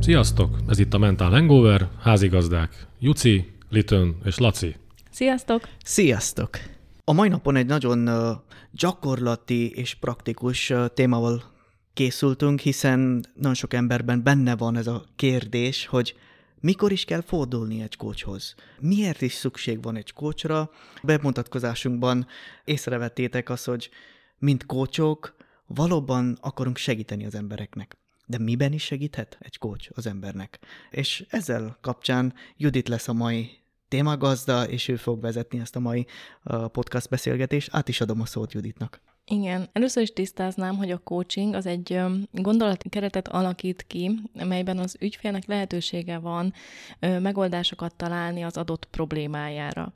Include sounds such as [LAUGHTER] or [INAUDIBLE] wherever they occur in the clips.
Sziasztok! Ez itt a Mental Hangover, házigazdák Juci, Litön és Laci. Sziasztok! Sziasztok! A mai napon egy nagyon gyakorlati és praktikus témával készültünk, hiszen nagyon sok emberben benne van ez a kérdés, hogy mikor is kell fordulni egy kócshoz? Miért is szükség van egy kócsra? Bemutatkozásunkban észrevettétek azt, hogy mint kócsok valóban akarunk segíteni az embereknek. De miben is segíthet egy kócs az embernek? És ezzel kapcsán Judit lesz a mai témagazda, és ő fog vezetni ezt a mai podcast beszélgetést. Át is adom a szót Juditnak. Igen, először is tisztáznám, hogy a coaching az egy gondolatkeretet alakít ki, melyben az ügyfélnek lehetősége van megoldásokat találni az adott problémájára.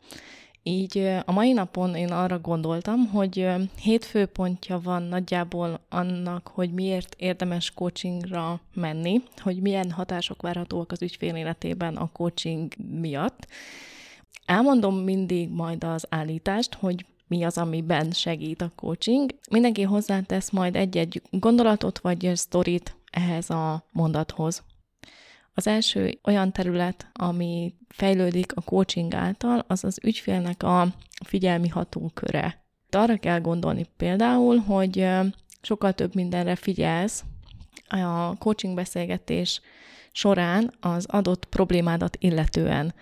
Így a mai napon én arra gondoltam, hogy hét főpontja van nagyjából annak, hogy miért érdemes coachingra menni, hogy milyen hatások várhatóak az ügyfél életében a coaching miatt. Elmondom mindig majd az állítást, hogy mi az, amiben segít a coaching. Mindenki hozzátesz majd egy-egy gondolatot vagy sztorit ehhez a mondathoz. Az első olyan terület, ami fejlődik a coaching által, az az ügyfélnek a figyelmi hatóköre. Arra kell gondolni például, hogy sokkal több mindenre figyelsz a coaching beszélgetés során az adott problémádat illetően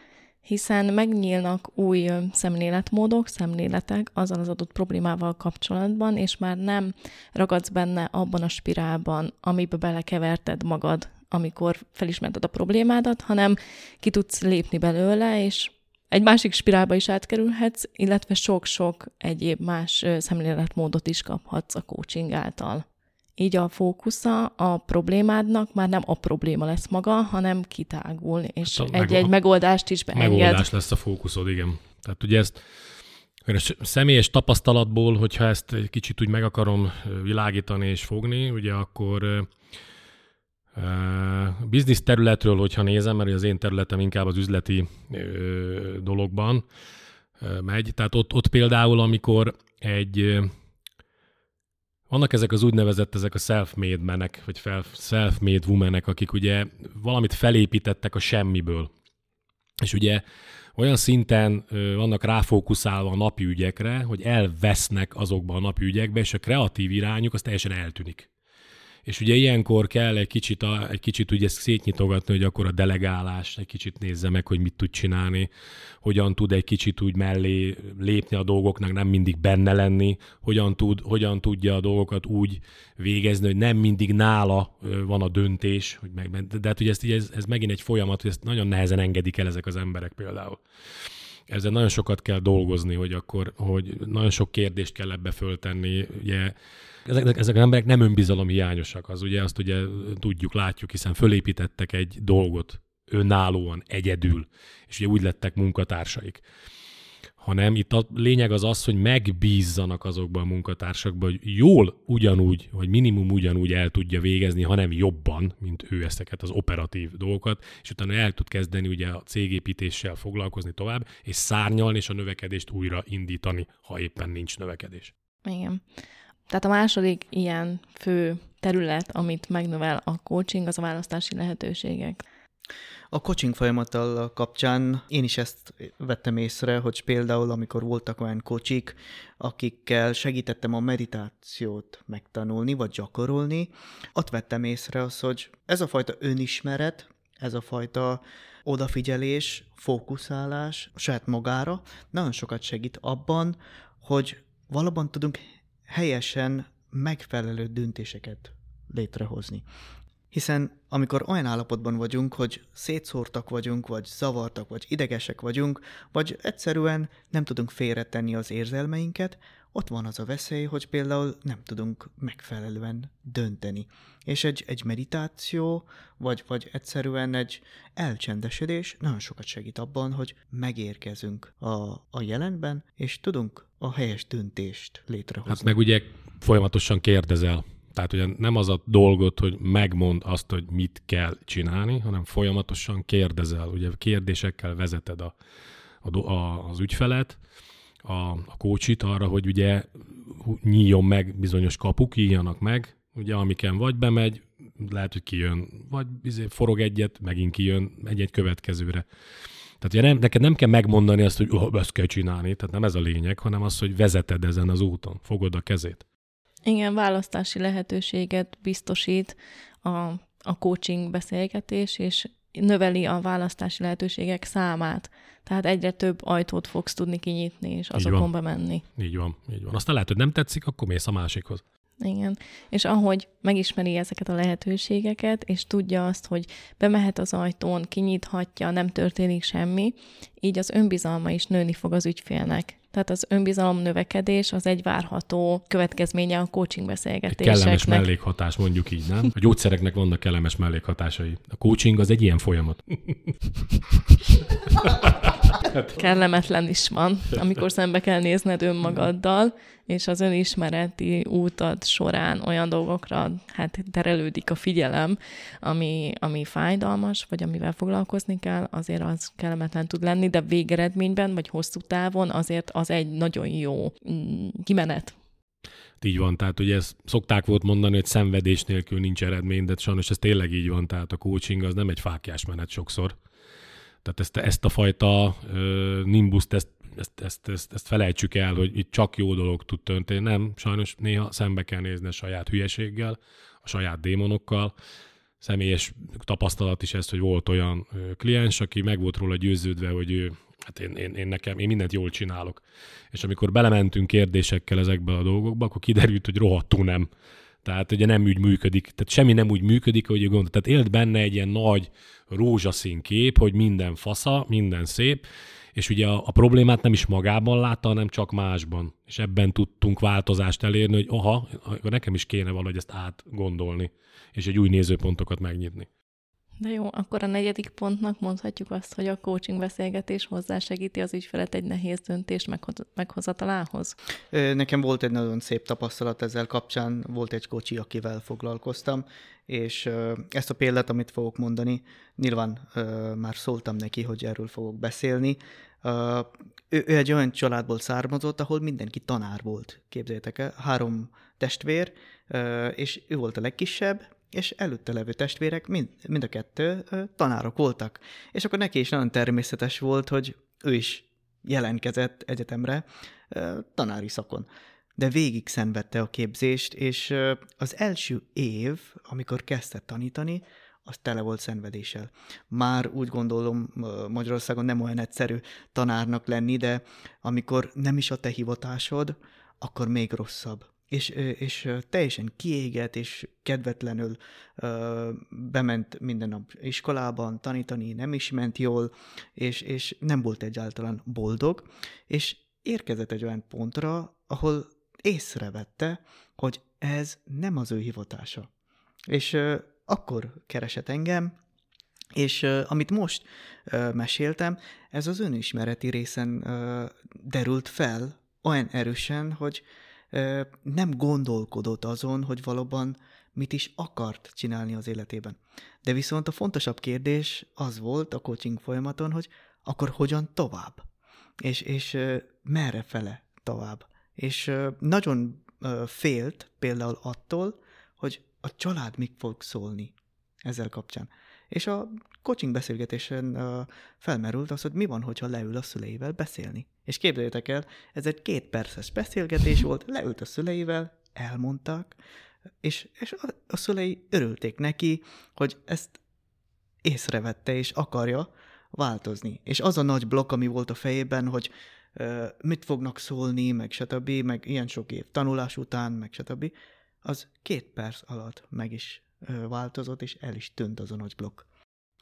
hiszen megnyílnak új szemléletmódok, szemléletek azzal az adott problémával kapcsolatban, és már nem ragadsz benne abban a spirálban, amiben belekeverted magad, amikor felismerted a problémádat, hanem ki tudsz lépni belőle, és egy másik spirálba is átkerülhetsz, illetve sok-sok egyéb más szemléletmódot is kaphatsz a coaching által. Így a fókusza a problémádnak már nem a probléma lesz maga, hanem kitágul, és hát egy-egy meg, megoldást is beenged. Megoldás lesz a fókuszod, igen. Tehát ugye ezt a személyes tapasztalatból, hogyha ezt egy kicsit úgy meg akarom világítani és fogni, ugye akkor Uh, biznisz területről, hogyha nézem, mert az én területem inkább az üzleti dologban megy. Tehát ott, ott például, amikor egy vannak ezek az úgynevezett, ezek a self-made menek, vagy self-made womenek, akik ugye valamit felépítettek a semmiből. És ugye olyan szinten vannak ráfókuszálva a napi ügyekre, hogy elvesznek azokba a napi ügyekbe, és a kreatív irányuk az teljesen eltűnik. És ugye ilyenkor kell egy kicsit, a, egy kicsit ugye ezt szétnyitogatni, hogy akkor a delegálás egy kicsit nézze meg, hogy mit tud csinálni, hogyan tud egy kicsit úgy mellé lépni a dolgoknak, nem mindig benne lenni, hogyan, tud, hogyan tudja a dolgokat úgy végezni, hogy nem mindig nála van a döntés, hogy meg, de hát ugye ez, ez, ez megint egy folyamat, hogy ezt nagyon nehezen engedik el ezek az emberek például ezzel nagyon sokat kell dolgozni, hogy akkor, hogy nagyon sok kérdést kell ebbe föltenni. Ugye ezek, ezek az emberek nem önbizalom hiányosak, az ugye azt ugye tudjuk, látjuk, hiszen fölépítettek egy dolgot önállóan, egyedül, és ugye úgy lettek munkatársaik hanem itt a lényeg az az, hogy megbízzanak azokban a munkatársakban, hogy jól ugyanúgy, vagy minimum ugyanúgy el tudja végezni, hanem jobban, mint ő ezeket az operatív dolgokat, és utána el tud kezdeni ugye a cégépítéssel foglalkozni tovább, és szárnyalni, és a növekedést újra indítani, ha éppen nincs növekedés. Igen. Tehát a második ilyen fő terület, amit megnövel a coaching, az a választási lehetőségek. A coaching folyamattal kapcsán én is ezt vettem észre, hogy például amikor voltak olyan kocsik, akikkel segítettem a meditációt megtanulni, vagy gyakorolni, ott vettem észre az, hogy ez a fajta önismeret, ez a fajta odafigyelés, fókuszálás saját magára nagyon sokat segít abban, hogy valóban tudunk helyesen megfelelő döntéseket létrehozni. Hiszen amikor olyan állapotban vagyunk, hogy szétszórtak vagyunk, vagy zavartak, vagy idegesek vagyunk, vagy egyszerűen nem tudunk félretenni az érzelmeinket, ott van az a veszély, hogy például nem tudunk megfelelően dönteni. És egy, egy meditáció, vagy, vagy egyszerűen egy elcsendesedés nagyon sokat segít abban, hogy megérkezünk a, a jelenben, és tudunk a helyes döntést létrehozni. Hát meg ugye folyamatosan kérdezel tehát ugye nem az a dolgot, hogy megmond azt, hogy mit kell csinálni, hanem folyamatosan kérdezel, ugye kérdésekkel vezeted a, a, a, az ügyfelet, a, a kócsit arra, hogy ugye nyíljon meg bizonyos kapuk, nyíljanak meg, ugye amiken vagy bemegy, lehet, hogy kijön, vagy izé forog egyet, megint kijön egy-egy következőre. Tehát ugye nem, neked nem kell megmondani azt, hogy oh, ezt kell csinálni, tehát nem ez a lényeg, hanem az, hogy vezeted ezen az úton, fogod a kezét. Igen, választási lehetőséget biztosít a, a coaching beszélgetés, és növeli a választási lehetőségek számát. Tehát egyre több ajtót fogsz tudni kinyitni, és azokon bemenni. Így van, így van. Aztán lehet, hogy nem tetszik, akkor mész a másikhoz. Igen. És ahogy megismeri ezeket a lehetőségeket, és tudja azt, hogy bemehet az ajtón, kinyithatja, nem történik semmi, így az önbizalma is nőni fog az ügyfélnek. Tehát az önbizalom növekedés az egy várható következménye a coaching beszélgetéseknek. Egy kellemes mellékhatás, mondjuk így, nem? A gyógyszereknek vannak kellemes mellékhatásai. A coaching az egy ilyen folyamat. [LAUGHS] Kellemetlen is van, amikor szembe kell nézned önmagaddal, és az önismereti útad során olyan dolgokra hát terelődik a figyelem, ami, ami fájdalmas, vagy amivel foglalkozni kell, azért az kellemetlen tud lenni, de végeredményben, vagy hosszú távon azért az egy nagyon jó mm, kimenet. Így van, tehát ugye ezt szokták volt mondani, hogy szenvedés nélkül nincs eredmény, de sajnos ez tényleg így van, tehát a coaching az nem egy fákjás menet sokszor. Tehát ezt, ezt a fajta uh, nimbuszt, ezt, ezt, ezt, ezt, ezt felejtsük el, hogy itt csak jó dolog tud történni. Nem, sajnos néha szembe kell nézni a saját hülyeséggel, a saját démonokkal. Személyes tapasztalat is ez, hogy volt olyan kliens, aki meg volt róla győződve, hogy ő, hát én, én, én nekem, én mindent jól csinálok. És amikor belementünk kérdésekkel ezekbe a dolgokba, akkor kiderült, hogy rohadtul nem. Tehát ugye nem úgy működik, tehát semmi nem úgy működik, ahogy gondol. Tehát élt benne egy ilyen nagy rózsaszín kép, hogy minden fasza, minden szép, és ugye a, a problémát nem is magában látta, hanem csak másban. És ebben tudtunk változást elérni, hogy aha, akkor nekem is kéne valahogy ezt átgondolni, és egy új nézőpontokat megnyitni. De jó, akkor a negyedik pontnak mondhatjuk azt, hogy a coaching beszélgetés hozzásegíti az ügyfelet egy nehéz döntés meghoz- meghozatalához. Nekem volt egy nagyon szép tapasztalat ezzel kapcsán, volt egy kocsi, akivel foglalkoztam, és ezt a példát, amit fogok mondani, nyilván már szóltam neki, hogy erről fogok beszélni. Ő, ő egy olyan családból származott, ahol mindenki tanár volt, képzeljétek el, három testvér, és ő volt a legkisebb, és előtte levő testvérek mind, mind a kettő tanárok voltak. És akkor neki is nagyon természetes volt, hogy ő is jelentkezett egyetemre tanári szakon. De végig szenvedte a képzést, és az első év, amikor kezdte tanítani, az tele volt szenvedéssel. Már úgy gondolom Magyarországon nem olyan egyszerű tanárnak lenni, de amikor nem is a te hivatásod, akkor még rosszabb és, és teljesen kiégett, és kedvetlenül bement minden nap iskolában tanítani, nem is ment jól, és, és nem volt egyáltalán boldog, és érkezett egy olyan pontra, ahol észrevette, hogy ez nem az ő hivatása. És akkor keresett engem, és uh, amit most uh, meséltem, ez az önismereti részen uh, derült fel olyan erősen, hogy nem gondolkodott azon, hogy valóban mit is akart csinálni az életében. De viszont a fontosabb kérdés az volt a coaching folyamaton, hogy akkor hogyan tovább? És, és merre fele tovább? És nagyon félt például attól, hogy a család mit fog szólni ezzel kapcsán. És a coaching beszélgetésen felmerült az, hogy mi van, hogyha leül a szüleivel beszélni. És képzeljétek el, ez egy két perces beszélgetés volt, leült a szüleivel, elmondtak, és, és a, a szülei örülték neki, hogy ezt észrevette és akarja változni. És az a nagy blokk, ami volt a fejében, hogy uh, mit fognak szólni, meg stb., meg ilyen sok év tanulás után, meg stb., az két perc alatt meg is változott, és el is tűnt az a nagy blokk.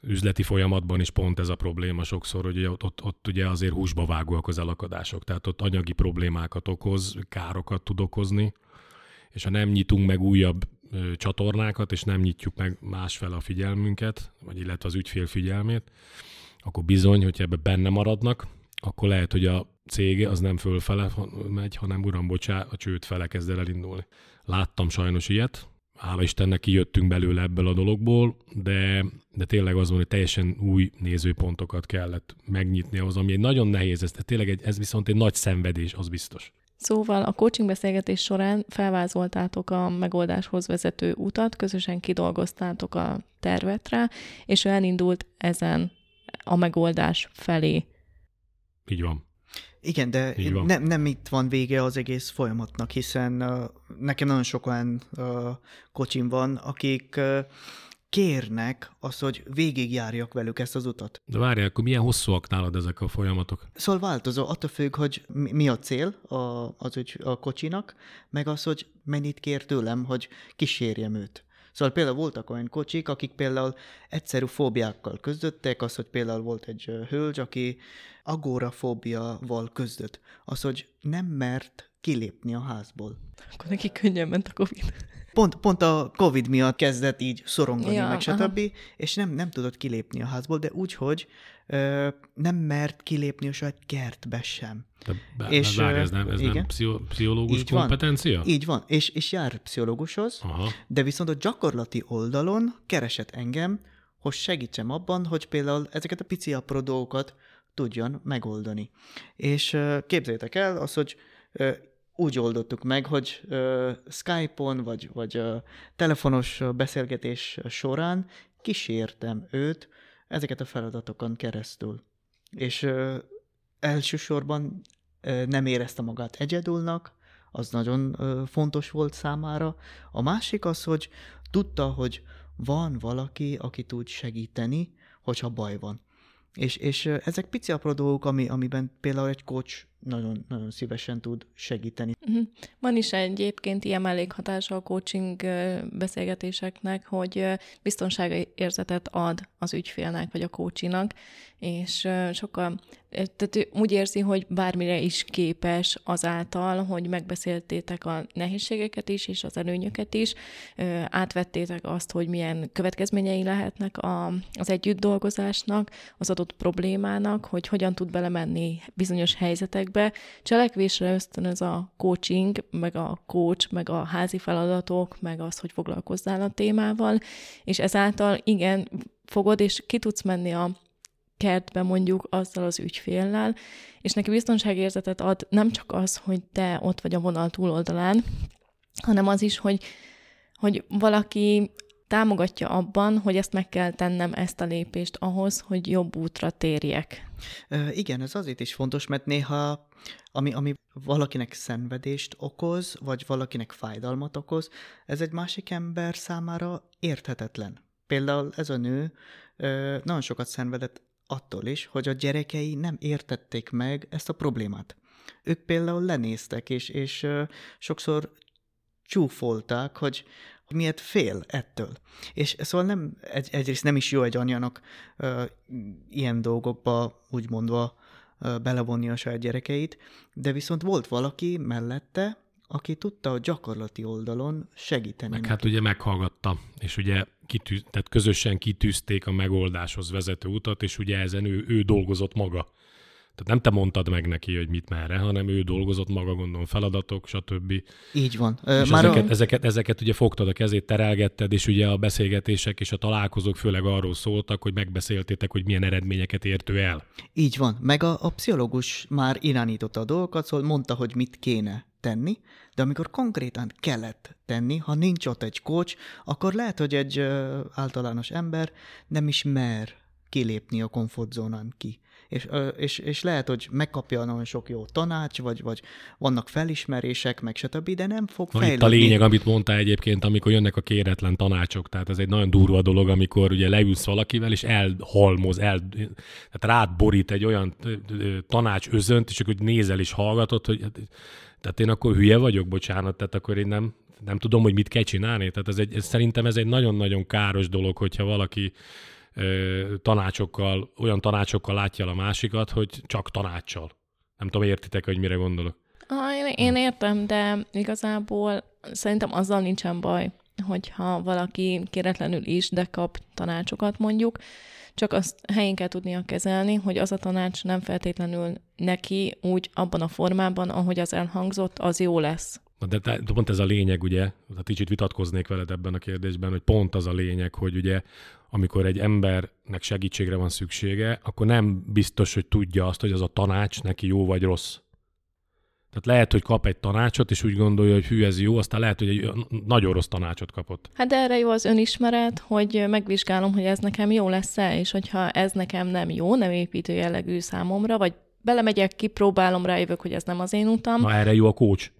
Üzleti folyamatban is pont ez a probléma sokszor, hogy ott, ott, ott ugye azért húsba vágóak az elakadások, tehát ott anyagi problémákat okoz, károkat tud okozni, és ha nem nyitunk meg újabb ö, csatornákat, és nem nyitjuk meg másfel a figyelmünket, vagy illetve az ügyfél figyelmét, akkor bizony, hogy ebbe benne maradnak, akkor lehet, hogy a cég az nem fölfele megy, hanem uram, bocsá, a csőd fele kezd el elindulni. Láttam sajnos ilyet, hála Istennek kijöttünk belőle ebből a dologból, de, de tényleg az van, hogy teljesen új nézőpontokat kellett megnyitni ahhoz, ami egy nagyon nehéz, ez, tényleg egy, ez viszont egy nagy szenvedés, az biztos. Szóval a coaching beszélgetés során felvázoltátok a megoldáshoz vezető utat, közösen kidolgoztátok a tervet rá, és ő elindult ezen a megoldás felé. Így van. Igen, de nem, nem itt van vége az egész folyamatnak, hiszen uh, nekem nagyon sok olyan uh, kocsim van, akik uh, kérnek az, hogy végigjárjak velük ezt az utat. De várjál, akkor milyen hosszúak nálad ezek a folyamatok? Szóval változó, attól függ, hogy mi a cél a, az, hogy a kocsinak, meg az, hogy mennyit kér tőlem, hogy kísérjem őt. Szóval például voltak olyan kocsik, akik például egyszerű fóbiákkal közdöttek, az, hogy például volt egy hölgy, aki agorafóbiával közdött. Az, hogy nem mert kilépni a házból. Akkor neki könnyen ment a Covid. Pont, pont a Covid miatt kezdett így szorongani, ja, meg stb., és nem, nem tudott kilépni a házból, de úgy, hogy ö, nem mert kilépni a saját kertbe sem. De bár, és, bár ez nem, ez igen, nem pszichológus így kompetencia? Van, így van, és, és jár pszichológushoz, Aha. de viszont a gyakorlati oldalon keresett engem, hogy segítsem abban, hogy például ezeket a pici apró dolgokat tudjon megoldani. És képzeljétek el az, hogy úgy oldottuk meg, hogy Skype-on vagy, vagy telefonos beszélgetés során kísértem őt ezeket a feladatokon keresztül. És uh, elsősorban uh, nem érezte magát egyedülnek, az nagyon uh, fontos volt számára. A másik az, hogy tudta, hogy van valaki, aki tud segíteni, hogyha baj van. És, és ezek pici apró dolgok, ami, amiben például egy coach nagyon, nagyon szívesen tud segíteni. Uh-huh. Van is egyébként ilyen mellékhatása a coaching beszélgetéseknek, hogy biztonságérzetet ad az ügyfélnek vagy a coachinak, és sokkal tehát ő úgy érzi, hogy bármire is képes azáltal, hogy megbeszéltétek a nehézségeket is, és az előnyöket is, átvettétek azt, hogy milyen következményei lehetnek a, az együtt dolgozásnak, az adott problémának, hogy hogyan tud belemenni bizonyos helyzetekbe. Cselekvésre ösztönöz a coaching, meg a coach, meg a házi feladatok, meg az, hogy foglalkozzál a témával, és ezáltal igen, fogod, és ki tudsz menni a kertbe mondjuk azzal az ügyféllel, és neki biztonságérzetet ad nem csak az, hogy te ott vagy a vonal túloldalán, hanem az is, hogy, hogy valaki támogatja abban, hogy ezt meg kell tennem, ezt a lépést ahhoz, hogy jobb útra térjek. Igen, ez azért is fontos, mert néha ami, ami valakinek szenvedést okoz, vagy valakinek fájdalmat okoz, ez egy másik ember számára érthetetlen. Például ez a nő nagyon sokat szenvedett attól is, hogy a gyerekei nem értették meg ezt a problémát. Ők például lenéztek, és, és sokszor csúfolták, hogy miért fél ettől. És szóval nem, egy, egyrészt nem is jó egy anyának uh, ilyen dolgokba úgymondva uh, belevonni a saját gyerekeit, de viszont volt valaki mellette, aki tudta a gyakorlati oldalon segíteni. Meg neki. hát ugye meghallgatta, és ugye kitűz, tehát közösen kitűzték a megoldáshoz vezető utat, és ugye ezen ő, ő dolgozott maga. Tehát nem te mondtad meg neki, hogy mit merre, hanem ő dolgozott maga, gondolom, feladatok, stb. Így van. És Már ezeket, a... ezeket, ezeket ugye fogtad a kezét, terelgetted, és ugye a beszélgetések és a találkozók főleg arról szóltak, hogy megbeszéltétek, hogy milyen eredményeket értő el. Így van. Meg a, a pszichológus már irányította a dolgokat, szóval mondta, hogy mit kéne tenni, de amikor konkrétan kellett tenni, ha nincs ott egy coach, akkor lehet, hogy egy ö, általános ember nem is mer kilépni a komfortzónán ki. És, és, és lehet, hogy megkapja nagyon sok jó tanács, vagy, vagy vannak felismerések, meg stb., de nem fog Na, fejlődni. Itt a lényeg, amit mondta egyébként, amikor jönnek a kéretlen tanácsok, tehát ez egy nagyon durva dolog, amikor ugye leülsz valakivel, és elhalmoz, el, tehát rád borít egy olyan tanács özönt, és akkor nézel és hallgatod, hogy hát tehát én akkor hülye vagyok, bocsánat, tehát akkor én nem, nem tudom, hogy mit kell csinálni. Tehát ez egy, ez, szerintem ez egy nagyon-nagyon káros dolog, hogyha valaki tanácsokkal, olyan tanácsokkal látja a másikat, hogy csak tanácssal. Nem tudom, értitek, hogy mire gondolok. Ah, én, én értem, de igazából szerintem azzal nincsen baj, hogyha valaki kéretlenül is, de kap tanácsokat mondjuk, csak azt helyén kell tudnia kezelni, hogy az a tanács nem feltétlenül neki úgy abban a formában, ahogy az elhangzott, az jó lesz. De, de pont ez a lényeg, ugye, hát kicsit vitatkoznék veled ebben a kérdésben, hogy pont az a lényeg, hogy ugye amikor egy embernek segítségre van szüksége, akkor nem biztos, hogy tudja azt, hogy az a tanács neki jó vagy rossz. Tehát lehet, hogy kap egy tanácsot, és úgy gondolja, hogy hű, ez jó, aztán lehet, hogy egy nagyon rossz tanácsot kapott. Hát de erre jó az önismeret, hogy megvizsgálom, hogy ez nekem jó lesz-e, és hogyha ez nekem nem jó, nem építő jellegű számomra, vagy belemegyek, kipróbálom, rájövök, hogy ez nem az én utam. Na erre jó a coach.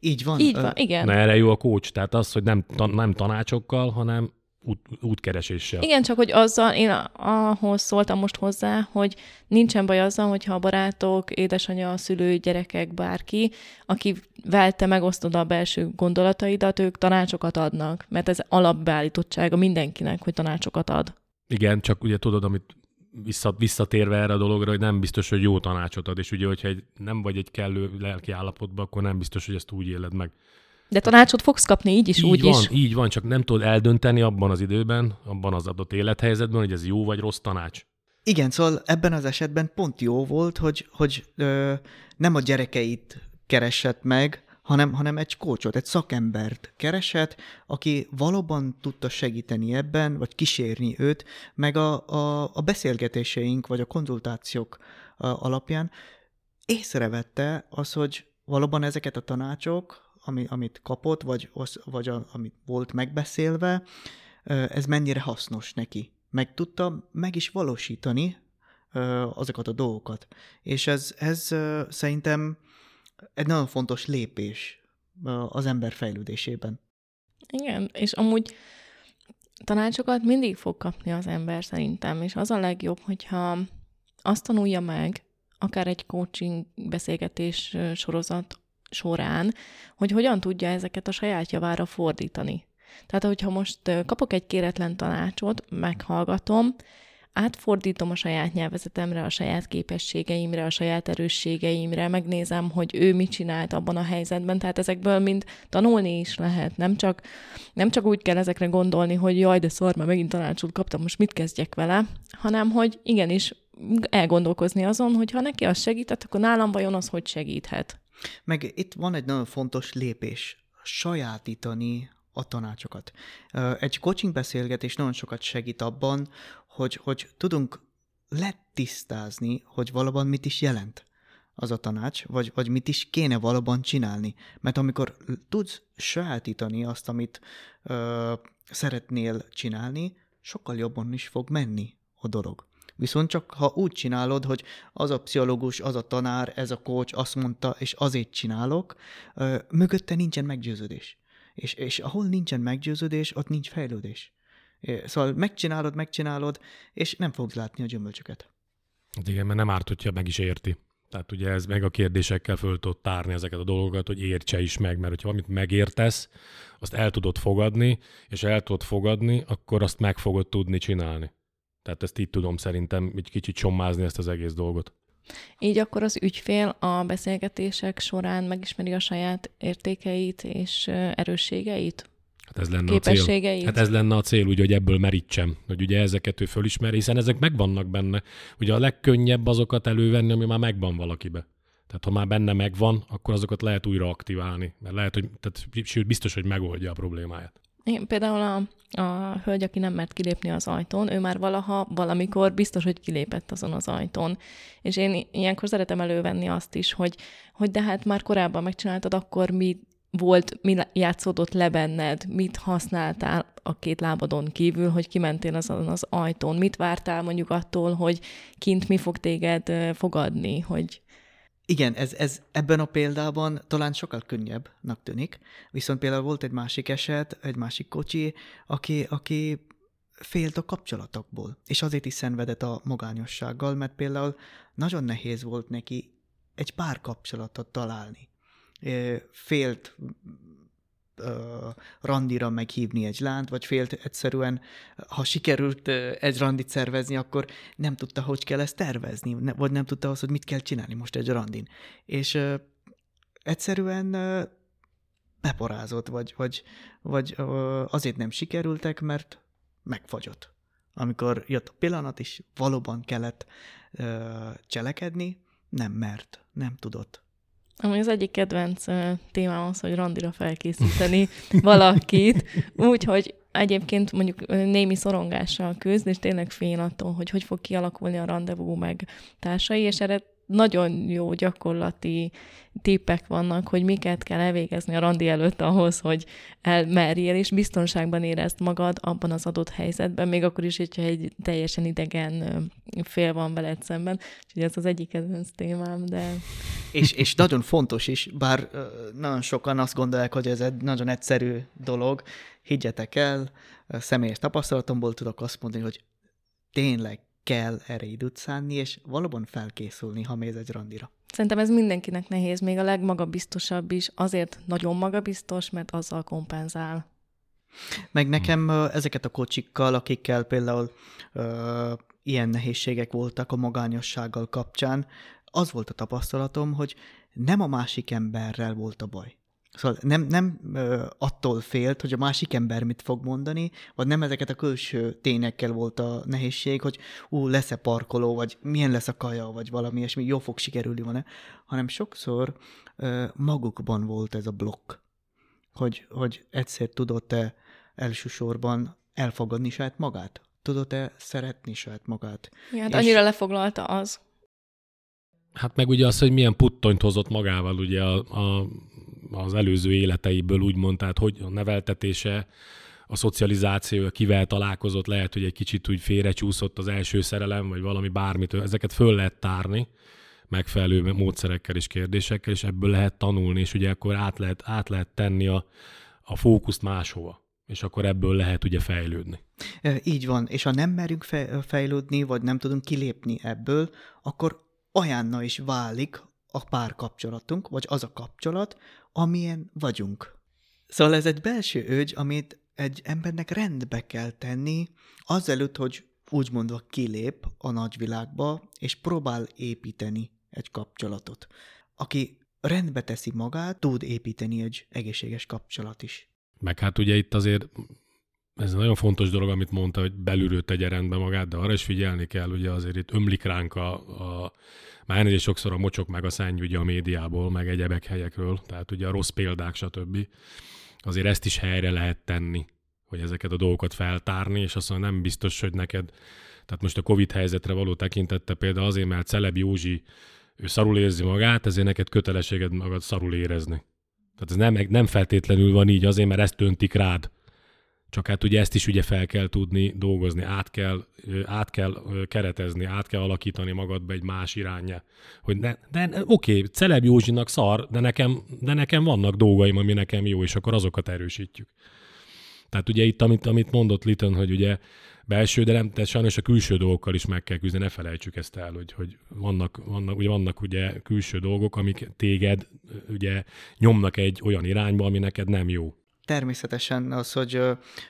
Így van. Így van, igen. Na erre jó a coach, tehát az, hogy nem, nem tanácsokkal, hanem út, útkereséssel. Igen, csak hogy azzal, én ahhoz szóltam most hozzá, hogy nincsen baj azzal, hogyha a barátok, édesanyja, szülő, gyerekek, bárki, aki te megosztod a belső gondolataidat, ők tanácsokat adnak, mert ez alapbeállítottsága mindenkinek, hogy tanácsokat ad. Igen, csak ugye tudod, amit visszatérve erre a dologra, hogy nem biztos, hogy jó tanácsot ad, és ugye, hogyha egy, nem vagy egy kellő lelki állapotban, akkor nem biztos, hogy ezt úgy éled meg. De tanácsot fogsz kapni így is, így úgy van, is. Így van, csak nem tudod eldönteni abban az időben, abban az adott élethelyzetben, hogy ez jó vagy rossz tanács. Igen, szóval ebben az esetben pont jó volt, hogy, hogy ö, nem a gyerekeit keresett meg, hanem, hanem egy kócsot, egy szakembert keresett, aki valóban tudta segíteni ebben, vagy kísérni őt, meg a, a, a beszélgetéseink, vagy a konzultációk alapján észrevette az, hogy valóban ezeket a tanácsok, ami, amit kapott, vagy, vagy a, amit volt megbeszélve, ez mennyire hasznos neki. Meg tudta meg is valósítani azokat a dolgokat. És ez, ez szerintem egy nagyon fontos lépés az ember fejlődésében. Igen, és amúgy tanácsokat mindig fog kapni az ember szerintem, és az a legjobb, hogyha azt tanulja meg, akár egy coaching beszélgetés sorozat során, hogy hogyan tudja ezeket a saját javára fordítani. Tehát, hogyha most kapok egy kéretlen tanácsot, meghallgatom, átfordítom a saját nyelvezetemre, a saját képességeimre, a saját erősségeimre, megnézem, hogy ő mit csinált abban a helyzetben, tehát ezekből mind tanulni is lehet, nem csak, nem csak úgy kell ezekre gondolni, hogy jaj, de szar, már megint tanácsot kaptam, most mit kezdjek vele, hanem hogy igenis elgondolkozni azon, hogy ha neki az segített, akkor nálam vajon az hogy segíthet. Meg itt van egy nagyon fontos lépés, sajátítani a tanácsokat. Egy coaching beszélgetés nagyon sokat segít abban, hogy, hogy tudunk letisztázni, hogy valóban mit is jelent az a tanács, vagy, vagy mit is kéne valóban csinálni. Mert amikor tudsz sajátítani azt, amit ö, szeretnél csinálni, sokkal jobban is fog menni a dolog. Viszont csak ha úgy csinálod, hogy az a pszichológus, az a tanár, ez a coach azt mondta, és azért csinálok, ö, mögötte nincsen meggyőződés. És, és ahol nincsen meggyőződés, ott nincs fejlődés. Szóval megcsinálod, megcsinálod, és nem fogsz látni a gyümölcsöket. Hát igen, mert nem árt, hogyha meg is érti. Tehát ugye ez meg a kérdésekkel föl tudod tárni ezeket a dolgokat, hogy értse is meg, mert hogyha valamit megértesz, azt el tudod fogadni, és el tudod fogadni, akkor azt meg fogod tudni csinálni. Tehát ezt így tudom szerintem egy kicsit sommázni ezt az egész dolgot. Így akkor az ügyfél a beszélgetések során megismeri a saját értékeit és erősségeit? Hát ez lenne a cél. Hát ez lenne a cél, ugye, hogy ebből merítsem, hogy ugye ezeket ő fölismeri, hiszen ezek megvannak benne. Ugye a legkönnyebb azokat elővenni, ami már megvan valakibe. Tehát ha már benne megvan, akkor azokat lehet újra aktiválni, mert lehet, hogy, tehát, sőt, biztos, hogy megoldja a problémáját. Én például a, a hölgy, aki nem mert kilépni az ajtón, ő már valaha, valamikor biztos, hogy kilépett azon az ajtón. És én ilyenkor szeretem elővenni azt is, hogy, hogy de hát már korábban megcsináltad, akkor mi volt, mi játszódott le benned, mit használtál a két lábadon kívül, hogy kimentél azon az ajtón, mit vártál mondjuk attól, hogy kint mi fog téged fogadni, hogy igen, ez, ez ebben a példában talán sokkal könnyebbnek tűnik, viszont például volt egy másik eset, egy másik kocsi, aki, aki félt a kapcsolatokból, és azért is szenvedett a magányossággal, mert például nagyon nehéz volt neki egy pár kapcsolatot találni. Félt randira meghívni egy lánt, vagy félt egyszerűen, ha sikerült egy randit szervezni, akkor nem tudta, hogy kell ezt tervezni, vagy nem tudta azt, hogy mit kell csinálni most egy randin. És egyszerűen beporázott, vagy, vagy, vagy azért nem sikerültek, mert megfagyott. Amikor jött a pillanat, és valóban kellett cselekedni, nem mert, nem tudott. Ami az egyik kedvenc témám az, hogy randira felkészíteni [LAUGHS] valakit, úgyhogy egyébként mondjuk némi szorongással küzd, és tényleg fél attól, hogy hogy fog kialakulni a rendezvú meg társai, és erre nagyon jó gyakorlati tippek vannak, hogy miket kell elvégezni a randi előtt ahhoz, hogy elmerjél, és biztonságban érezd magad abban az adott helyzetben, még akkor is, hogyha egy teljesen idegen fél van veled szemben. Úgyhogy ez az egyik kedvenc témám, de... És, és nagyon fontos is, bár nagyon sokan azt gondolják, hogy ez egy nagyon egyszerű dolog, higgyetek el, személyes tapasztalatomból tudok azt mondani, hogy tényleg kell erre időt szánni, és valóban felkészülni, ha mész egy randira. Szerintem ez mindenkinek nehéz, még a legmagabiztosabb is, azért nagyon magabiztos, mert azzal kompenzál. Meg nekem ezeket a kocsikkal, akikkel például ö, ilyen nehézségek voltak a magányossággal kapcsán, az volt a tapasztalatom, hogy nem a másik emberrel volt a baj. Szóval nem, nem attól félt, hogy a másik ember mit fog mondani, vagy nem ezeket a külső tényekkel volt a nehézség, hogy ú, lesz-e parkoló, vagy milyen lesz a kaja, vagy valami és mi jó fog sikerülni, van-e, hanem sokszor ö, magukban volt ez a blokk, hogy, hogy egyszer tudott-e elsősorban elfogadni saját magát, tudott-e szeretni saját magát. Ja, hát és... annyira lefoglalta az. Hát meg ugye az, hogy milyen puttonyt hozott magával ugye a, a az előző életeiből úgymond, tehát hogy a neveltetése, a szocializáció, kivel találkozott, lehet, hogy egy kicsit úgy félrecsúszott az első szerelem, vagy valami bármit, ezeket föl lehet tárni megfelelő módszerekkel és kérdésekkel, és ebből lehet tanulni, és ugye akkor át lehet, át lehet tenni a, a fókuszt máshova és akkor ebből lehet ugye fejlődni. Így van, és ha nem merünk fejlődni, vagy nem tudunk kilépni ebből, akkor olyanna is válik a párkapcsolatunk, vagy az a kapcsolat, amilyen vagyunk. Szóval ez egy belső ögy, amit egy embernek rendbe kell tenni, azelőtt, hogy úgymondva kilép a nagyvilágba, és próbál építeni egy kapcsolatot. Aki rendbe teszi magát, tud építeni egy egészséges kapcsolat is. Meg hát ugye itt azért ez nagyon fontos dolog, amit mondta, hogy belülről tegye rendbe magát, de arra is figyelni kell, ugye azért itt ömlik ránk a, a már elnézést sokszor a mocsok meg a szenny ugye a médiából, meg egyebek helyekről, tehát ugye a rossz példák, stb. Azért ezt is helyre lehet tenni, hogy ezeket a dolgokat feltárni, és azt mondja, nem biztos, hogy neked, tehát most a Covid helyzetre való tekintette például azért, mert Celeb Józsi ő szarul érzi magát, ezért neked kötelességed magad szarul érezni. Tehát ez nem, nem feltétlenül van így azért, mert ezt öntik rád. Csak hát ugye ezt is ugye fel kell tudni dolgozni, át kell, át kell keretezni, át kell alakítani magadba egy más irányja. Hogy ne, de oké, okay, Celeb Józsinak szar, de nekem, de nekem vannak dolgaim, ami nekem jó, és akkor azokat erősítjük. Tehát ugye itt, amit, amit mondott Litton, hogy ugye belső, de nem, tehát sajnos a külső dolgokkal is meg kell küzdeni, ne felejtsük ezt el, hogy, hogy vannak, vannak, ugye vannak ugye külső dolgok, amik téged ugye nyomnak egy olyan irányba, ami neked nem jó természetesen az, hogy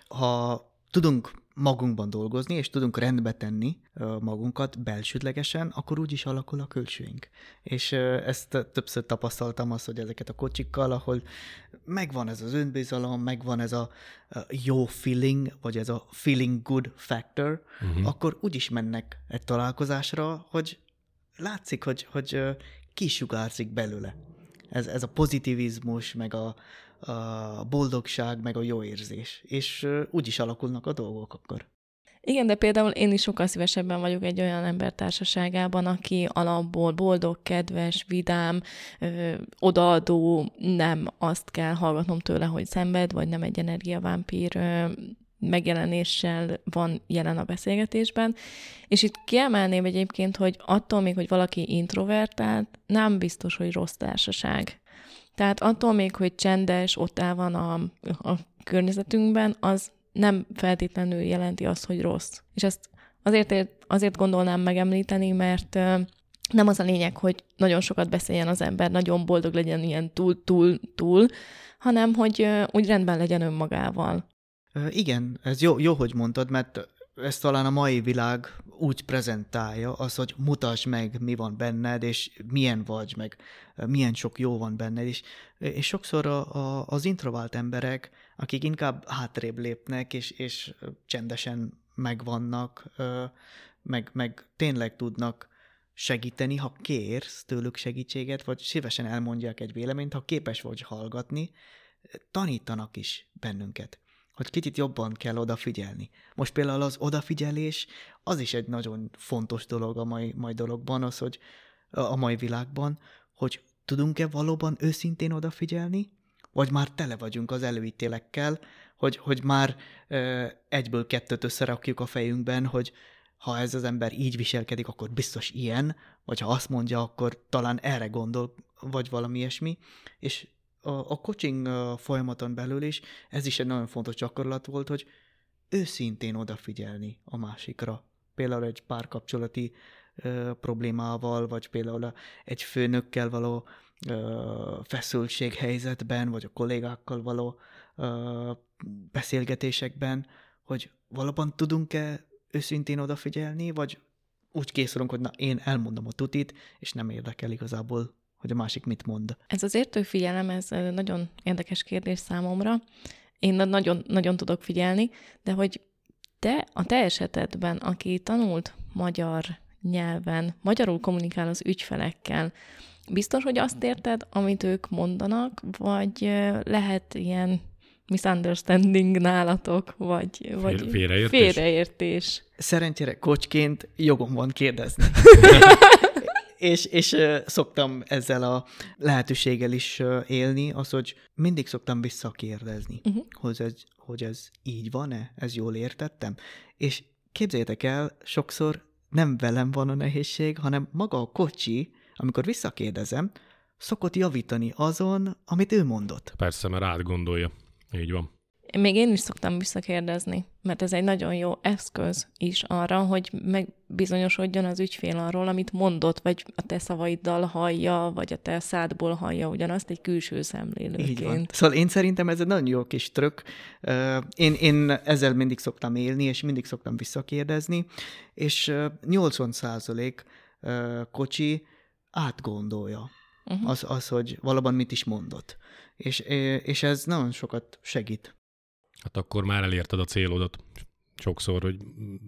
ha tudunk magunkban dolgozni, és tudunk rendbe tenni magunkat belsődlegesen, akkor úgy is alakul a külsőink. És ezt többször tapasztaltam azt, hogy ezeket a kocsikkal, ahol megvan ez az önbizalom, megvan ez a jó feeling, vagy ez a feeling good factor, uh-huh. akkor úgy is mennek egy találkozásra, hogy látszik, hogy, hogy kisugárzik belőle. Ez, ez a pozitivizmus, meg a, a boldogság, meg a jó érzés. És úgy is alakulnak a dolgok akkor. Igen, de például én is sokkal szívesebben vagyok egy olyan ember társaságában, aki alapból boldog, kedves, vidám, ö, odaadó, nem azt kell hallgatnom tőle, hogy szenved, vagy nem egy energiavámpír ö, megjelenéssel van jelen a beszélgetésben. És itt kiemelném egyébként, hogy attól még, hogy valaki introvertált, nem biztos, hogy rossz társaság. Tehát attól még, hogy csendes, ott el van a, a környezetünkben, az nem feltétlenül jelenti azt, hogy rossz. És ezt azért, azért gondolnám megemlíteni, mert nem az a lényeg, hogy nagyon sokat beszéljen az ember, nagyon boldog legyen ilyen túl-túl-túl, hanem hogy úgy rendben legyen önmagával. Igen, ez jó, jó, hogy mondtad, mert ez talán a mai világ úgy prezentálja, az, hogy mutasd meg, mi van benned, és milyen vagy, meg milyen sok jó van benned, és, és sokszor a, a, az introvált emberek, akik inkább hátrébb lépnek, és, és csendesen megvannak, meg, meg tényleg tudnak segíteni, ha kérsz tőlük segítséget, vagy szívesen elmondják egy véleményt, ha képes vagy hallgatni, tanítanak is bennünket, hogy kicsit jobban kell odafigyelni. Most például az odafigyelés, az is egy nagyon fontos dolog a mai, mai dologban, az, hogy a mai világban, hogy tudunk-e valóban őszintén odafigyelni, vagy már tele vagyunk az előítélekkel, hogy, hogy már ö, egyből kettőt összerakjuk a fejünkben, hogy ha ez az ember így viselkedik, akkor biztos ilyen, vagy ha azt mondja, akkor talán erre gondol, vagy valami ilyesmi. És a, a coaching folyamaton belül is ez is egy nagyon fontos gyakorlat volt, hogy őszintén odafigyelni a másikra. Például egy párkapcsolati ö, problémával, vagy például egy főnökkel való ö, feszültséghelyzetben, vagy a kollégákkal való ö, beszélgetésekben, hogy valóban tudunk-e őszintén odafigyelni, vagy úgy készülünk, hogy na, én elmondom a tutit, és nem érdekel igazából, hogy a másik mit mond. Ez az értő figyelem, ez nagyon érdekes kérdés számomra. Én nagyon, nagyon tudok figyelni, de hogy te a te esetedben, aki tanult magyar nyelven, magyarul kommunikál az ügyfelekkel, biztos, hogy azt érted, amit ők mondanak, vagy lehet ilyen misunderstanding nálatok, vagy, vagy félreértés. félreértés. Szerencsére kocsként jogom van kérdezni. [LAUGHS] és, és szoktam ezzel a lehetőséggel is élni, az, hogy mindig szoktam visszakérdezni, uh-huh. hogy, ez, hogy ez így van-e, ez jól értettem. És képzeljétek el, sokszor nem velem van a nehézség, hanem maga a kocsi, amikor visszakérdezem, szokott javítani azon, amit ő mondott. Persze, mert átgondolja. Így van. Még én is szoktam visszakérdezni, mert ez egy nagyon jó eszköz is arra, hogy megbizonyosodjon az ügyfél arról, amit mondott, vagy a te szavaiddal hallja, vagy a te szádból hallja ugyanazt egy külső szemlélőként. Így van. Szóval én szerintem ez egy nagyon jó kis trükk. Én, én ezzel mindig szoktam élni, és mindig szoktam visszakérdezni, és 80 százalék kocsi átgondolja uh-huh. az, az, hogy valóban mit is mondott. És, és ez nagyon sokat segít. Hát akkor már elérted a célodat. Sokszor, hogy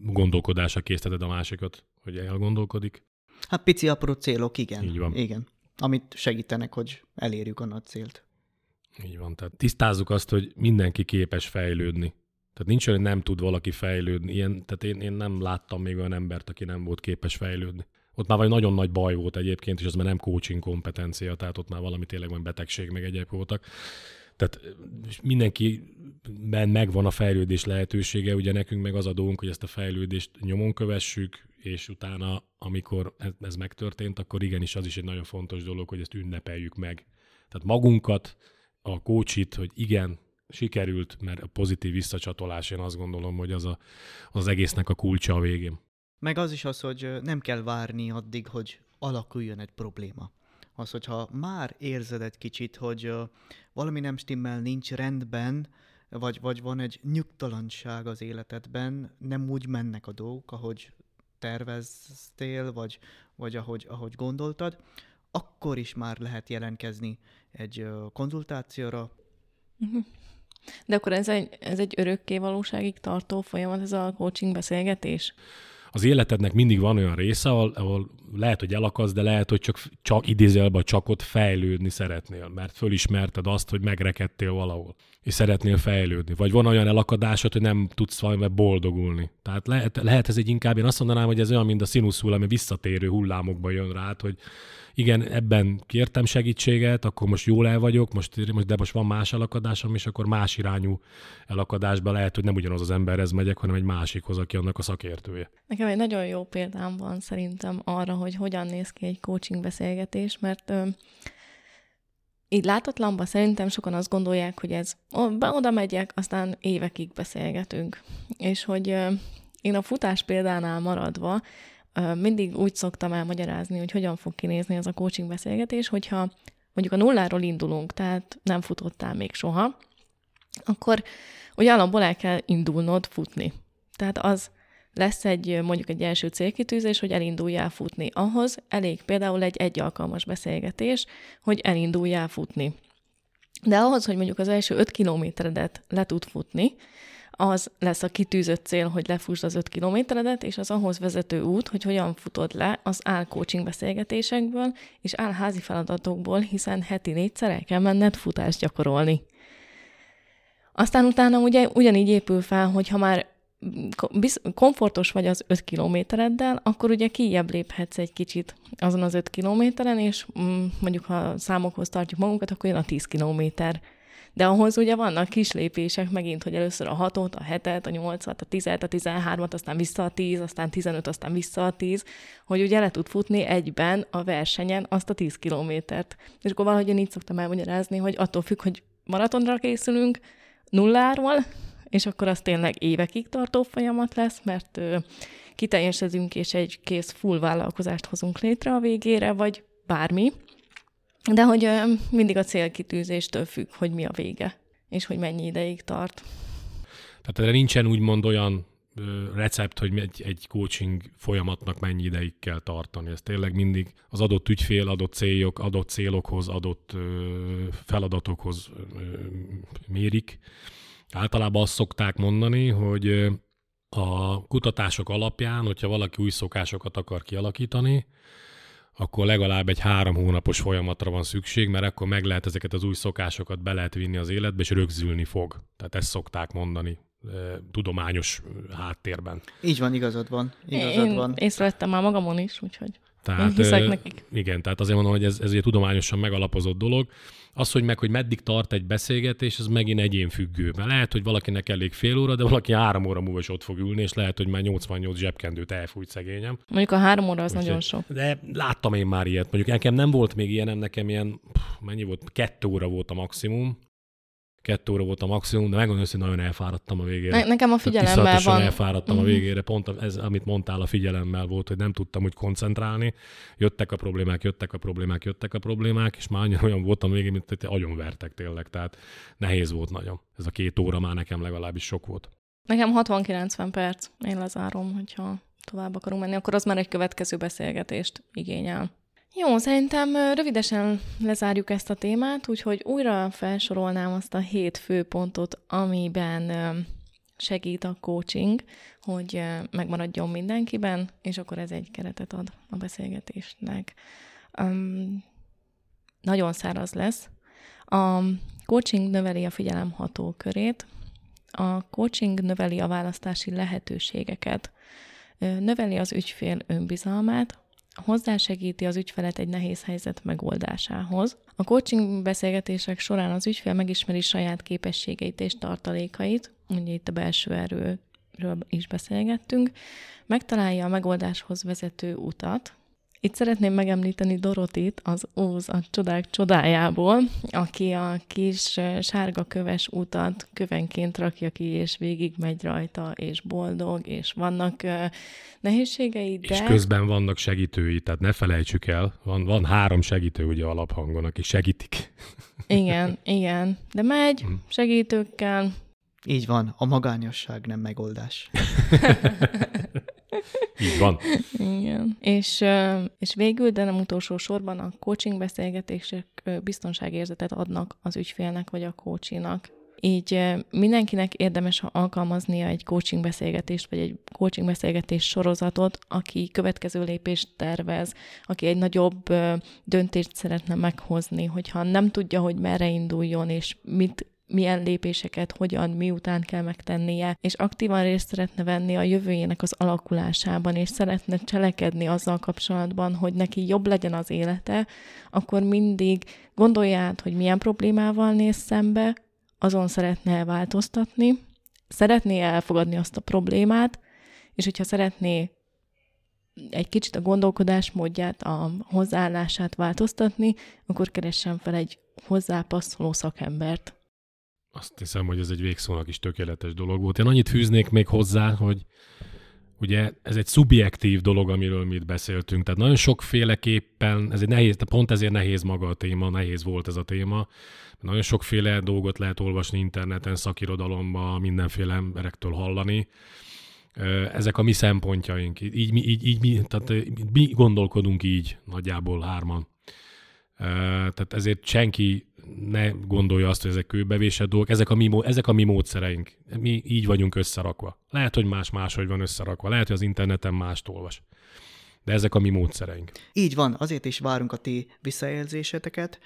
gondolkodásra készteted a másikat, hogy elgondolkodik. Hát pici apró célok, igen. Így van. Igen. Amit segítenek, hogy elérjük a nagy célt. Így van. Tehát tisztázzuk azt, hogy mindenki képes fejlődni. Tehát nincs olyan, hogy nem tud valaki fejlődni. Ilyen, tehát én, én nem láttam még olyan embert, aki nem volt képes fejlődni. Ott már vagy nagyon nagy baj volt egyébként, és az már nem coaching kompetencia, tehát ott már valami tényleg van betegség, meg egyéb voltak. Tehát mindenkiben megvan a fejlődés lehetősége, ugye nekünk meg az a dolgunk, hogy ezt a fejlődést nyomon kövessük, és utána, amikor ez megtörtént, akkor igenis az is egy nagyon fontos dolog, hogy ezt ünnepeljük meg. Tehát magunkat, a kócsit, hogy igen, sikerült, mert a pozitív visszacsatolás, én azt gondolom, hogy az a, az egésznek a kulcsa a végén. Meg az is az, hogy nem kell várni addig, hogy alakuljon egy probléma. Az, hogyha már érzed egy kicsit, hogy valami nem stimmel, nincs rendben, vagy, vagy van egy nyugtalanság az életedben, nem úgy mennek a dolgok, ahogy terveztél, vagy, vagy ahogy, ahogy gondoltad, akkor is már lehet jelentkezni egy konzultációra. Mhm. De akkor ez egy, ez egy örökké valóságig tartó folyamat, ez a coaching beszélgetés? Az életednek mindig van olyan része, ahol, ahol lehet, hogy elakadsz, de lehet, hogy csak, csak idézelbe csak ott fejlődni szeretnél, mert fölismerted azt, hogy megrekedtél valahol, és szeretnél fejlődni. Vagy van olyan elakadásod, hogy nem tudsz valami boldogulni. Tehát lehet, lehet ez egy inkább, én azt mondanám, hogy ez olyan, mint a színuszhull, ami visszatérő hullámokba jön rá, hogy igen, ebben kértem segítséget, akkor most jól el vagyok, most, de most van más elakadásom, és akkor más irányú elakadásba lehet, hogy nem ugyanaz az emberhez megyek, hanem egy másikhoz, aki annak a szakértője. Nekem egy nagyon jó példám van szerintem arra, hogy hogyan néz ki egy coaching beszélgetés, mert ö, így látatlanban szerintem sokan azt gondolják, hogy ez oda megyek, aztán évekig beszélgetünk. És hogy én a futás példánál maradva mindig úgy szoktam elmagyarázni, hogy hogyan fog kinézni ez a coaching beszélgetés, hogyha mondjuk a nulláról indulunk, tehát nem futottál még soha, akkor ugye alapból el kell indulnod futni. Tehát az lesz egy mondjuk egy első célkitűzés, hogy elinduljál futni. Ahhoz elég például egy egy beszélgetés, hogy elinduljál futni. De ahhoz, hogy mondjuk az első öt kilométeredet le tud futni, az lesz a kitűzött cél, hogy lefussd az öt kilométeredet, és az ahhoz vezető út, hogy hogyan futod le az áll coaching beszélgetésekből és áll házi feladatokból, hiszen heti négyszer el kell menned futást gyakorolni. Aztán utána ugye ugyanígy épül fel, hogy ha már komfortos vagy az 5 kilométereddel, akkor ugye kijebb léphetsz egy kicsit azon az 5 kilométeren, és mm, mondjuk ha számokhoz tartjuk magunkat, akkor jön a 10 kilométer. De ahhoz ugye vannak kis lépések megint, hogy először a 6-ot, a 7-et, a 8-at, a 10-et, a 13-at, aztán vissza a 10, aztán 15, aztán vissza a 10, hogy ugye le tud futni egyben a versenyen azt a 10 kilométert. És akkor valahogy én így szoktam elmagyarázni, hogy attól függ, hogy maratonra készülünk, nulláról, és akkor az tényleg évekig tartó folyamat lesz, mert ö, kiteljesedünk, és egy kész full vállalkozást hozunk létre a végére, vagy bármi. De hogy mindig a célkitűzéstől függ, hogy mi a vége, és hogy mennyi ideig tart. Tehát erre nincsen úgymond olyan recept, hogy egy, egy coaching folyamatnak mennyi ideig kell tartani. Ez tényleg mindig az adott ügyfél, adott célok, adott célokhoz, adott feladatokhoz mérik. Általában azt szokták mondani, hogy a kutatások alapján, hogyha valaki új szokásokat akar kialakítani, akkor legalább egy három hónapos folyamatra van szükség, mert akkor meg lehet ezeket az új szokásokat be lehet vinni az életbe, és rögzülni fog. Tehát ezt szokták mondani tudományos háttérben. Így van, igazad van. Igazad Én van. észrevettem már magamon is, úgyhogy tehát, Én hiszek nekik. Igen, tehát azért mondom, hogy ez, ez egy tudományosan megalapozott dolog. Az, hogy meg, hogy meddig tart egy beszélgetés, ez megint egyén függő. Mert lehet, hogy valakinek elég fél óra, de valaki három óra múlva is ott fog ülni, és lehet, hogy már 88 zsebkendőt elfújt szegényem. Mondjuk a három óra az Úgy, nagyon sok. De láttam én már ilyet. Mondjuk nekem nem volt még ilyenem, nekem ilyen, pff, mennyi volt, kettő óra volt a maximum, kettő óra volt a maximum, de megmondom hogy nagyon elfáradtam a végére. Ne, nekem a figyelemmel van. elfáradtam uh-huh. a mhm. végére, pont ez, amit mondtál, a figyelemmel volt, hogy nem tudtam úgy koncentrálni. Jöttek a problémák, jöttek a problémák, jöttek a problémák, és már annyira olyan voltam végén, mint hogy agyon vertek tényleg, tehát nehéz volt nagyon. Ez a két óra már nekem legalábbis sok volt. Nekem 60-90 perc, én lezárom, hogyha tovább akarunk menni, akkor az már egy következő beszélgetést igényel. Jó, szerintem rövidesen lezárjuk ezt a témát, úgyhogy újra felsorolnám azt a hét főpontot, amiben segít a coaching, hogy megmaradjon mindenkiben, és akkor ez egy keretet ad a beszélgetésnek. Um, nagyon száraz lesz. A coaching növeli a figyelem hatókörét, a coaching növeli a választási lehetőségeket, növeli az ügyfél önbizalmát, hozzásegíti az ügyfelet egy nehéz helyzet megoldásához. A coaching beszélgetések során az ügyfél megismeri saját képességeit és tartalékait, ugye itt a belső erőről is beszélgettünk, megtalálja a megoldáshoz vezető utat, itt szeretném megemlíteni Dorotit, az Óz a csodák csodájából, aki a kis sárga köves utat kövenként rakja ki, és végig megy rajta, és boldog, és vannak nehézségei, de... És közben vannak segítői, tehát ne felejtsük el, van, van három segítő ugye alaphangon, akik segítik. Igen, igen, de megy hm. segítőkkel. Így van, a magányosság nem megoldás. [LAUGHS] [LAUGHS] Így van. Igen. És, és végül, de nem utolsó sorban a coaching beszélgetések biztonságérzetet adnak az ügyfélnek vagy a coachinak. Így mindenkinek érdemes alkalmaznia egy coaching beszélgetést, vagy egy coaching beszélgetés sorozatot, aki következő lépést tervez, aki egy nagyobb döntést szeretne meghozni, hogyha nem tudja, hogy merre induljon, és mit milyen lépéseket, hogyan, miután kell megtennie, és aktívan részt szeretne venni a jövőjének az alakulásában, és szeretne cselekedni azzal kapcsolatban, hogy neki jobb legyen az élete, akkor mindig gondolja át, hogy milyen problémával néz szembe, azon szeretne változtatni, szeretné elfogadni azt a problémát, és hogyha szeretné egy kicsit a gondolkodásmódját, a hozzáállását változtatni, akkor keressen fel egy hozzápasszoló szakembert. Azt hiszem, hogy ez egy végszónak is tökéletes dolog volt. Én annyit fűznék még hozzá, hogy ugye ez egy szubjektív dolog, amiről mi itt beszéltünk. Tehát nagyon sokféleképpen, ez egy nehéz, pont ezért nehéz maga a téma, nehéz volt ez a téma. Nagyon sokféle dolgot lehet olvasni interneten, szakirodalomban, mindenféle emberektől hallani. Ezek a mi szempontjaink. Így, így, így mi, tehát mi gondolkodunk így nagyjából hárman. Tehát ezért senki ne gondolja azt, hogy ezek kőbevésett dolgok, ezek a, mi, ezek a mi módszereink. Mi így vagyunk összerakva. Lehet, hogy más máshogy van összerakva, lehet, hogy az interneten mást olvas. De ezek a mi módszereink. Így van, azért is várunk a ti visszajelzéseteket.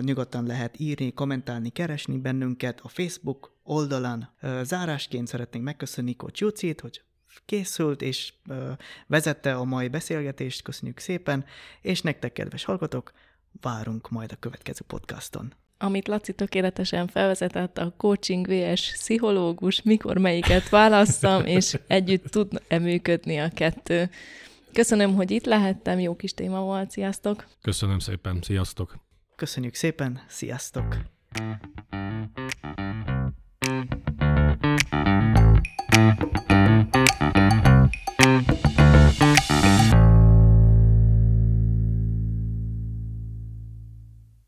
Nyugodtan lehet írni, kommentálni, keresni bennünket a Facebook oldalán. Zárásként szeretnénk megköszönni Kocs Jucit, hogy készült és vezette a mai beszélgetést, köszönjük szépen, és nektek, kedves hallgatók, várunk majd a következő podcaston. Amit Laci tökéletesen felvezetett, a coaching vs. pszichológus, mikor melyiket válasszam, [LAUGHS] és együtt tud-e működni a kettő. Köszönöm, hogy itt lehettem, jó kis téma volt, sziasztok! Köszönöm szépen, sziasztok! Köszönjük szépen, sziasztok!